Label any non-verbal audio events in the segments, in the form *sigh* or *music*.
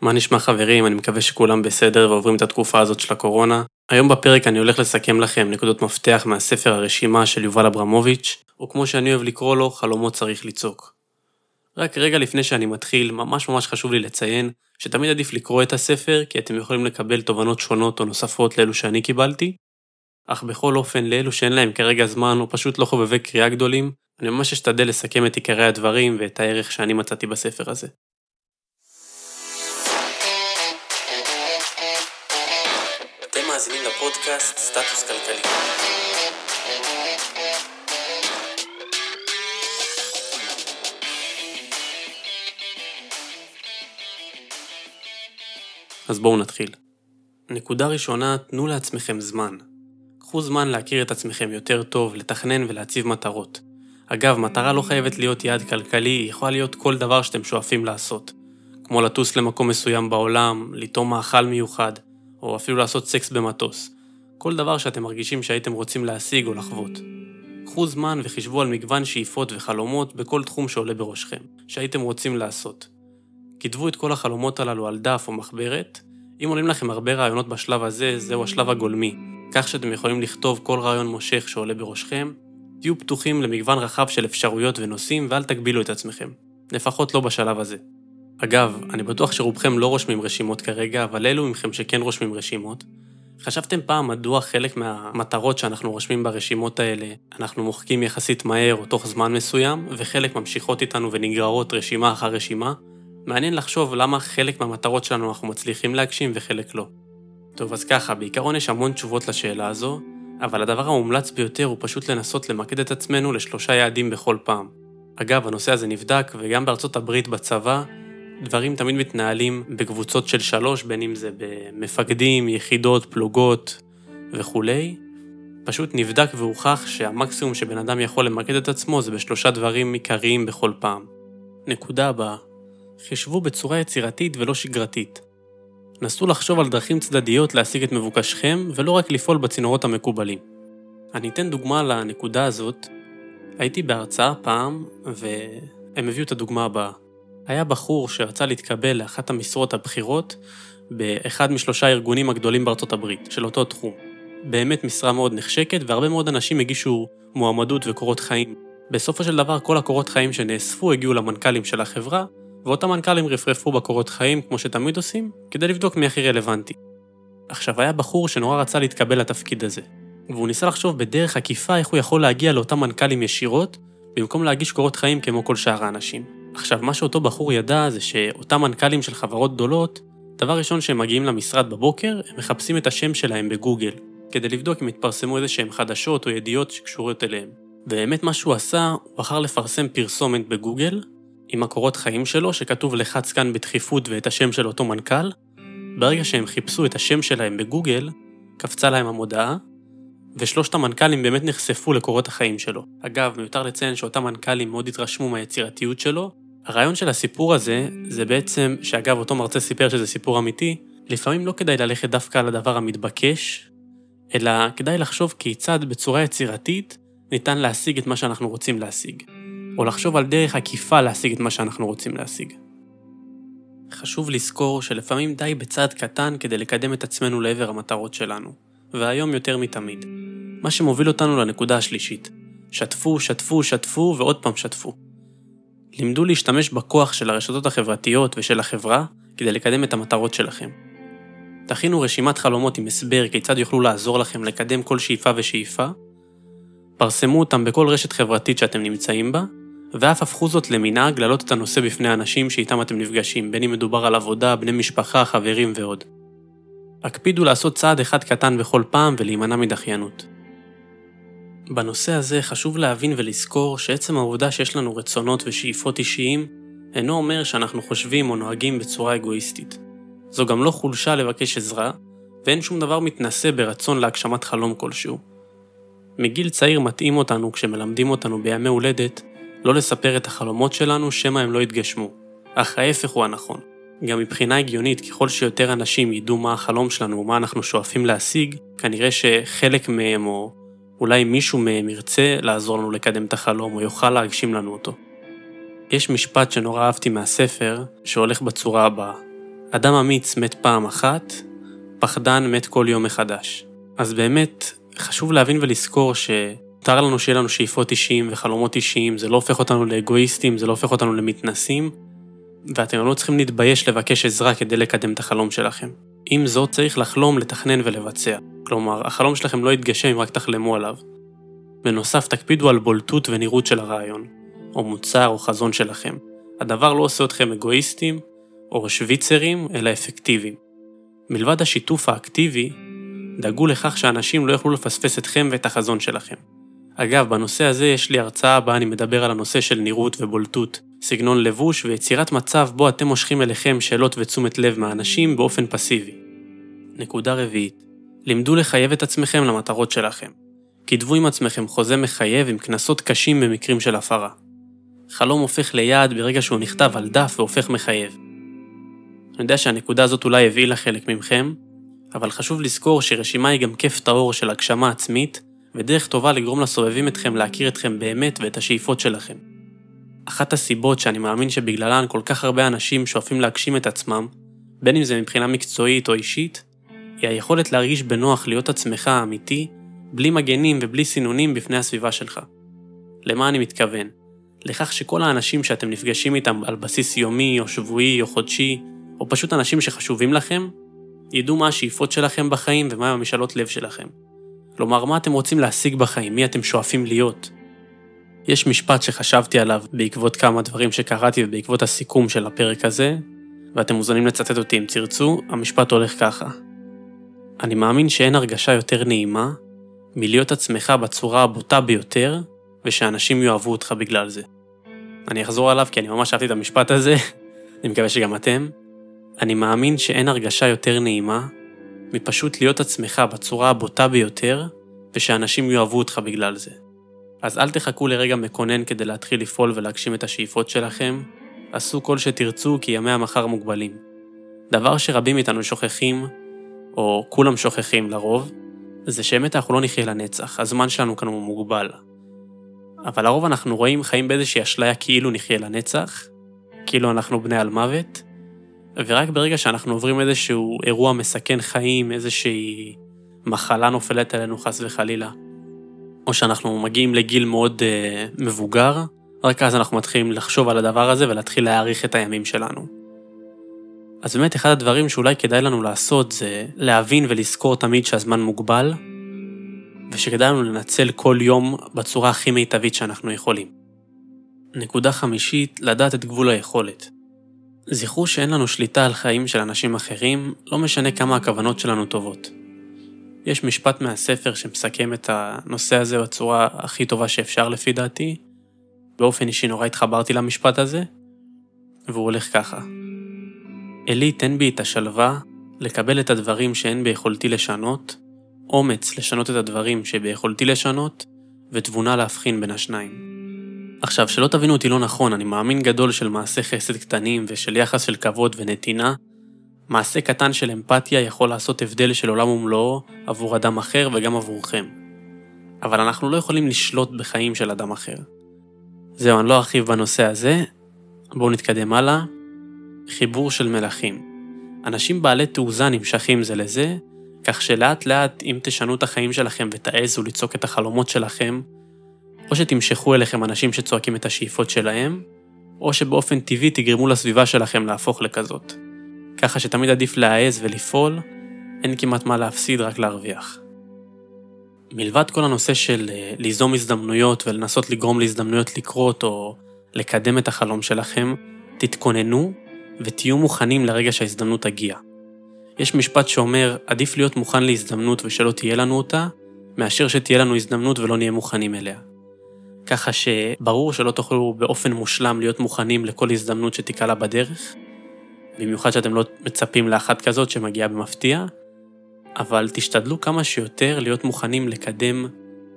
מה נשמע חברים? אני מקווה שכולם בסדר ועוברים את התקופה הזאת של הקורונה. היום בפרק אני הולך לסכם לכם נקודות מפתח מהספר הרשימה של יובל אברמוביץ', או כמו שאני אוהב לקרוא לו, חלומות צריך לצעוק. רק רגע לפני שאני מתחיל, ממש ממש חשוב לי לציין שתמיד עדיף לקרוא את הספר, כי אתם יכולים לקבל תובנות שונות או נוספות לאלו שאני קיבלתי. אך בכל אופן, לאלו שאין להם כרגע זמן או פשוט לא חובבי קריאה גדולים, אני ממש אשתדל לסכם את עיקרי הדברים ואת הערך שאני מצאתי בספר הזה. לפודקאסט סטטוס כלכלי. אז בואו נתחיל. נקודה ראשונה, תנו לעצמכם זמן. קחו זמן להכיר את עצמכם יותר טוב, לתכנן ולהציב מטרות. אגב, מטרה לא חייבת להיות יעד כלכלי, היא יכולה להיות כל דבר שאתם שואפים לעשות. כמו לטוס למקום מסוים בעולם, לטעום מאכל מיוחד, או אפילו לעשות סקס במטוס. כל דבר שאתם מרגישים שהייתם רוצים להשיג או לחוות. קחו זמן וחישבו על מגוון שאיפות וחלומות בכל תחום שעולה בראשכם, שהייתם רוצים לעשות. כתבו את כל החלומות הללו על דף או מחברת. אם עולים לכם הרבה רעיונות בשלב הזה, זהו השלב הגולמי, כך שאתם יכולים לכתוב כל רעיון מושך שעולה בראשכם. תהיו פתוחים למגוון רחב של אפשרויות ונושאים ואל תגבילו את עצמכם. לפחות לא בשלב הזה. אגב, אני בטוח שרובכם לא רושמים רשימות כרגע, אבל אלו מכם שכן רושמים רשימות. חשבתם פעם מדוע חלק מהמטרות שאנחנו רושמים ברשימות האלה, אנחנו מוחקים יחסית מהר או תוך זמן מסוים, וחלק ממשיכות איתנו ונגררות רשימה אחר רשימה? מעניין לחשוב למה חלק מהמטרות שלנו אנחנו מצליחים להגשים וחלק לא. טוב, אז ככה, בעיקרון יש המון תשובות לשאלה הזו, אבל הדבר המומלץ ביותר הוא פשוט לנסות למקד את עצמנו לשלושה יעדים בכל פעם. אגב, הנושא הזה נבדק, וגם בארצות הברית בצבא, דברים תמיד מתנהלים בקבוצות של שלוש, בין אם זה במפקדים, יחידות, פלוגות וכולי. פשוט נבדק והוכח שהמקסימום שבן אדם יכול למקד את עצמו זה בשלושה דברים עיקריים בכל פעם. נקודה הבאה, חישבו בצורה יצירתית ולא שגרתית. נסו לחשוב על דרכים צדדיות להשיג את מבוקשכם, ולא רק לפעול בצינורות המקובלים. אני אתן דוגמה לנקודה הזאת. הייתי בהרצאה פעם, והם הביאו את הדוגמה הבאה. היה בחור שרצה להתקבל לאחת המשרות הבכירות באחד משלושה הארגונים הגדולים בארצות הברית, של אותו תחום. באמת משרה מאוד נחשקת, והרבה מאוד אנשים הגישו מועמדות וקורות חיים. בסופו של דבר, כל הקורות חיים שנאספו הגיעו למנכ"לים של החברה, ואותם מנכ"לים רפרפו בקורות חיים, כמו שתמיד עושים, כדי לבדוק מי הכי רלוונטי. עכשיו, היה בחור שנורא רצה להתקבל לתפקיד הזה, והוא ניסה לחשוב בדרך עקיפה איך הוא יכול להגיע לאותם מנכ"לים ישירות, במקום להגיש קורות חיים כמו כל שאר האנשים. עכשיו, מה שאותו בחור ידע זה שאותם מנכ"לים של חברות גדולות, דבר ראשון שהם מגיעים למשרד בבוקר, הם מחפשים את השם שלהם בגוגל, כדי לבדוק אם התפרסמו איזה שהם חדשות או ידיעות שקשורות אליהם. ובאמת מה שהוא עשה, הוא בחר לפרסם פרסומת בגוגל, עם הקורות חיים שלו, שכתוב לחץ כאן בדחיפות ואת השם של אותו מנכ"ל. ברגע שהם חיפשו את השם שלהם בגוגל, קפצה להם המודעה, ושלושת המנכ"לים באמת נחשפו לקורות החיים שלו. אגב, מיותר לציין שאותם מנכ"לים מאוד התרשמו מהיצירתיות שלו. הרעיון של הסיפור הזה, זה בעצם, שאגב, אותו מרצה סיפר שזה סיפור אמיתי, לפעמים לא כדאי ללכת דווקא על הדבר המתבקש, אלא כדאי לחשוב כיצד בצורה יצירתית ניתן להשיג את מה שאנחנו רוצים להשיג. או לחשוב על דרך עקיפה להשיג את מה שאנחנו רוצים להשיג. חשוב לזכור שלפעמים די בצעד קטן כדי לקדם את עצמנו לעבר המטרות שלנו, והיום יותר מתמיד. מה שמוביל אותנו לנקודה השלישית, שתפו, שתפו, שתפו ועוד פעם שתפו. לימדו להשתמש בכוח של הרשתות החברתיות ושל החברה כדי לקדם את המטרות שלכם. תכינו רשימת חלומות עם הסבר כיצד יוכלו לעזור לכם לקדם כל שאיפה ושאיפה, פרסמו אותם בכל רשת חברתית שאתם נמצאים בה, ואף הפכו זאת למנהג להעלות את הנושא בפני האנשים שאיתם אתם נפגשים, בין אם מדובר על עבודה, בני משפחה, חברים ועוד. הקפידו לעשות צעד אחד קטן בכל פעם ולהימנע מדחיינות. בנושא הזה חשוב להבין ולזכור שעצם העובדה שיש לנו רצונות ושאיפות אישיים, אינו אומר שאנחנו חושבים או נוהגים בצורה אגואיסטית. זו גם לא חולשה לבקש עזרה, ואין שום דבר מתנשא ברצון להגשמת חלום כלשהו. מגיל צעיר מתאים אותנו כשמלמדים אותנו בימי הולדת לא לספר את החלומות שלנו שמא הם לא יתגשמו, אך ההפך הוא הנכון. גם מבחינה הגיונית, ככל שיותר אנשים ידעו מה החלום שלנו ומה אנחנו שואפים להשיג, כנראה שחלק מהם או אולי מישהו מהם ירצה לעזור לנו לקדם את החלום או יוכל להגשים לנו אותו. יש משפט שנורא אהבתי מהספר, שהולך בצורה הבאה: אדם אמיץ מת פעם אחת, פחדן מת כל יום מחדש. אז באמת, חשוב להבין ולזכור שמותר לנו שיהיה לנו שאיפות אישיים וחלומות אישיים, זה לא הופך אותנו לאגואיסטים, זה לא הופך אותנו למתנסים, ואתם לא צריכים להתבייש לבקש עזרה כדי לקדם את החלום שלכם. עם זאת, צריך לחלום, לתכנן ולבצע. כלומר, החלום שלכם לא יתגשם אם רק תחלמו עליו. בנוסף, תקפידו על בולטות ונראות של הרעיון, או מוצר או חזון שלכם. הדבר לא עושה אתכם אגואיסטים או שוויצרים, אלא אפקטיביים. מלבד השיתוף האקטיבי, דאגו לכך שאנשים לא יוכלו לפספס אתכם ואת החזון שלכם. אגב, בנושא הזה יש לי הרצאה בה אני מדבר על הנושא של נראות ובולטות, סגנון לבוש ויצירת מצב בו אתם מושכים אליכם שאלות ותשומת לב מהאנשים באופן פסיבי. נקודה רביעית, לימדו לחייב את עצמכם למטרות שלכם. כתבו עם עצמכם חוזה מחייב עם קנסות קשים במקרים של הפרה. חלום הופך ליעד ברגע שהוא נכתב על דף והופך מחייב. אני יודע שהנקודה הזאת אולי הבהילה חלק מכם, אבל חשוב לזכור שרשימה היא גם כיף טהור של הגשמה עצמית, ודרך טובה לגרום לסובבים אתכם להכיר אתכם באמת ואת השאיפות שלכם. אחת הסיבות שאני מאמין שבגללן כל כך הרבה אנשים שואפים להגשים את עצמם, בין אם זה מבחינה מקצועית או אישית, היא היכולת להרגיש בנוח להיות עצמך האמיתי, בלי מגנים ובלי סינונים בפני הסביבה שלך. למה אני מתכוון? לכך שכל האנשים שאתם נפגשים איתם על בסיס יומי או שבועי או חודשי, או פשוט אנשים שחשובים לכם, ידעו מה השאיפות שלכם בחיים ומה המשאלות לב שלכם. כלומר, מה אתם רוצים להשיג בחיים, מי אתם שואפים להיות. יש משפט שחשבתי עליו בעקבות כמה דברים שקראתי ובעקבות הסיכום של הפרק הזה, ואתם מוזמנים לצטט אותי אם תרצו, המשפט הולך ככה: אני מאמין שאין הרגשה יותר נעימה מלהיות עצמך בצורה הבוטה ביותר, ושאנשים יאהבו אותך בגלל זה. אני אחזור עליו כי אני ממש אהבתי את המשפט הזה, *laughs* אני מקווה שגם אתם. אני מאמין שאין הרגשה יותר נעימה מפשוט להיות עצמך בצורה הבוטה ביותר, ושאנשים יאהבו אותך בגלל זה. אז אל תחכו לרגע מקונן כדי להתחיל לפעול ולהגשים את השאיפות שלכם, עשו כל שתרצו כי ימי המחר מוגבלים. דבר שרבים מאיתנו שוכחים, או כולם שוכחים לרוב, זה שאמת אנחנו לא נחיה לנצח, הזמן שלנו כאן הוא מוגבל. אבל לרוב אנחנו רואים חיים באיזושהי אשליה כאילו נחיה לנצח, כאילו אנחנו בני על מוות, ורק ברגע שאנחנו עוברים איזשהו אירוע מסכן חיים, איזושהי מחלה נופלת עלינו חס וחלילה, או שאנחנו מגיעים לגיל מאוד uh, מבוגר, רק אז אנחנו מתחילים לחשוב על הדבר הזה ולהתחיל להעריך את הימים שלנו. אז באמת אחד הדברים שאולי כדאי לנו לעשות זה להבין ולזכור תמיד שהזמן מוגבל, ושכדאי לנו לנצל כל יום בצורה הכי מיטבית שאנחנו יכולים. נקודה חמישית, לדעת את גבול היכולת. זכרו שאין לנו שליטה על חיים של אנשים אחרים, לא משנה כמה הכוונות שלנו טובות. יש משפט מהספר שמסכם את הנושא הזה בצורה הכי טובה שאפשר לפי דעתי. באופן אישי נורא התחברתי למשפט הזה, והוא הולך ככה: אלי, תן בי את השלווה לקבל את הדברים שאין ביכולתי לשנות, אומץ לשנות את הדברים שביכולתי לשנות, ותבונה להבחין בין השניים. עכשיו, שלא תבינו אותי לא נכון, אני מאמין גדול של מעשי חסד קטנים ושל יחס של כבוד ונתינה. מעשה קטן של אמפתיה יכול לעשות הבדל של עולם ומלואו עבור אדם אחר וגם עבורכם. אבל אנחנו לא יכולים לשלוט בחיים של אדם אחר. זהו, אני לא ארחיב בנושא הזה, בואו נתקדם הלאה. חיבור של מלכים. אנשים בעלי תעוזה נמשכים זה לזה, כך שלאט לאט אם תשנו את החיים שלכם ותעזו לצעוק את החלומות שלכם, או שתמשכו אליכם אנשים שצועקים את השאיפות שלהם, או שבאופן טבעי תגרמו לסביבה שלכם להפוך לכזאת. ככה שתמיד עדיף להעז ולפעול, אין כמעט מה להפסיד, רק להרוויח. מלבד כל הנושא של אה, ליזום הזדמנויות ולנסות לגרום להזדמנויות לקרות או לקדם את החלום שלכם, תתכוננו ותהיו מוכנים לרגע שההזדמנות תגיע. יש משפט שאומר, עדיף להיות מוכן להזדמנות ושלא תהיה לנו אותה, מאשר שתהיה לנו הזדמנות ולא נהיה מוכנים אליה. ככה שברור שלא תוכלו באופן מושלם להיות מוכנים לכל הזדמנות שתיקלע בדרך, במיוחד שאתם לא מצפים לאחת כזאת שמגיעה במפתיע, אבל תשתדלו כמה שיותר להיות מוכנים לקדם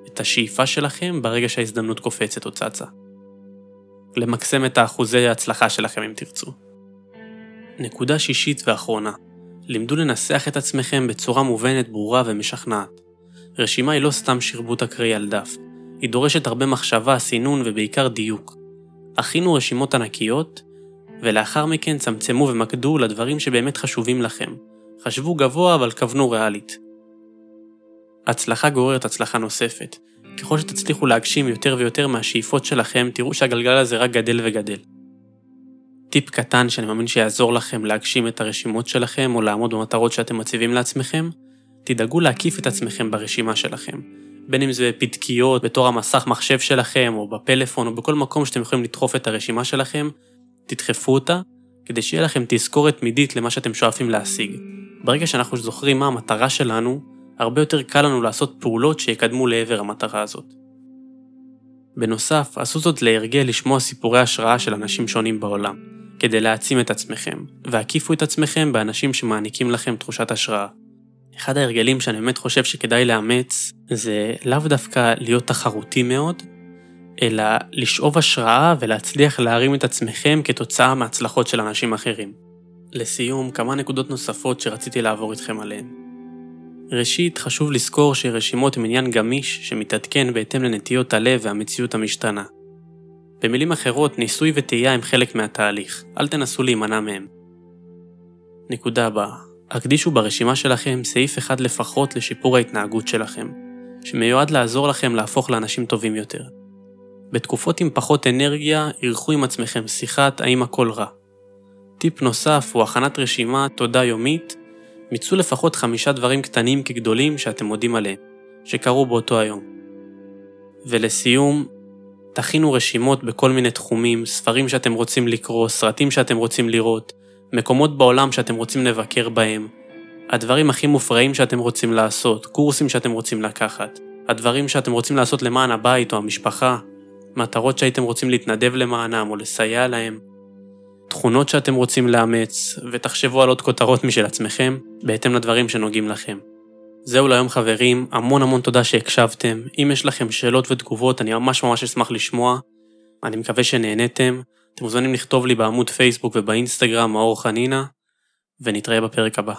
את השאיפה שלכם ברגע שההזדמנות קופצת או צצה. למקסם את האחוזי ההצלחה שלכם אם תרצו. נקודה שישית ואחרונה, לימדו לנסח את עצמכם בצורה מובנת, ברורה ומשכנעת. רשימה היא לא סתם שרבוט אקראי על דף, היא דורשת הרבה מחשבה, סינון ובעיקר דיוק. הכינו רשימות ענקיות, ולאחר מכן צמצמו ומקדו לדברים שבאמת חשובים לכם. חשבו גבוה אבל כוונו ריאלית. הצלחה גוררת הצלחה נוספת. ככל שתצליחו להגשים יותר ויותר מהשאיפות שלכם, תראו שהגלגל הזה רק גדל וגדל. טיפ קטן שאני מאמין שיעזור לכם להגשים את הרשימות שלכם או לעמוד במטרות שאתם מציבים לעצמכם, תדאגו להקיף את עצמכם ברשימה שלכם. בין אם זה פתקיות בתור המסך מחשב שלכם, או בפלאפון, או בכל מקום שאתם יכולים לדחוף את הרשימה שלכם, תדחפו אותה, כדי שיהיה לכם תזכורת תמידית למה שאתם שואפים להשיג. ברגע שאנחנו זוכרים מה המטרה שלנו, הרבה יותר קל לנו לעשות פעולות שיקדמו לעבר המטרה הזאת. בנוסף, עשו זאת להרגל לשמוע סיפורי השראה של אנשים שונים בעולם, כדי להעצים את עצמכם, והקיפו את עצמכם באנשים שמעניקים לכם תחושת השראה. אחד ההרגלים שאני באמת חושב שכדאי לאמץ, זה לאו דווקא להיות תחרותי מאוד, אלא לשאוב השראה ולהצליח להרים את עצמכם כתוצאה מהצלחות של אנשים אחרים. לסיום, כמה נקודות נוספות שרציתי לעבור איתכם עליהן. ראשית, חשוב לזכור שרשימות הן עניין גמיש שמתעדכן בהתאם לנטיות הלב והמציאות המשתנה. במילים אחרות, ניסוי וטעייה הם חלק מהתהליך, אל תנסו להימנע מהם. נקודה הבאה, הקדישו ברשימה שלכם סעיף אחד לפחות לשיפור ההתנהגות שלכם, שמיועד לעזור לכם להפוך לאנשים טובים יותר. בתקופות עם פחות אנרגיה, אירחו עם עצמכם שיחת האם הכל רע. טיפ נוסף הוא הכנת רשימה תודה יומית, מיצו לפחות חמישה דברים קטנים כגדולים שאתם מודים עליהם, שקרו באותו היום. ולסיום, תכינו רשימות בכל מיני תחומים, ספרים שאתם רוצים לקרוא, סרטים שאתם רוצים לראות, מקומות בעולם שאתם רוצים לבקר בהם, הדברים הכי מופרעים שאתם רוצים לעשות, קורסים שאתם רוצים לקחת, הדברים שאתם רוצים לעשות למען הבית או המשפחה, מטרות שהייתם רוצים להתנדב למענם או לסייע להם, תכונות שאתם רוצים לאמץ, ותחשבו על עוד כותרות משל עצמכם, בהתאם לדברים שנוגעים לכם. זהו להיום חברים, המון המון תודה שהקשבתם. אם יש לכם שאלות ותגובות, אני ממש ממש אשמח לשמוע. אני מקווה שנהניתם. אתם מוזמנים לכתוב לי בעמוד פייסבוק ובאינסטגרם מאור חנינה, ונתראה בפרק הבא.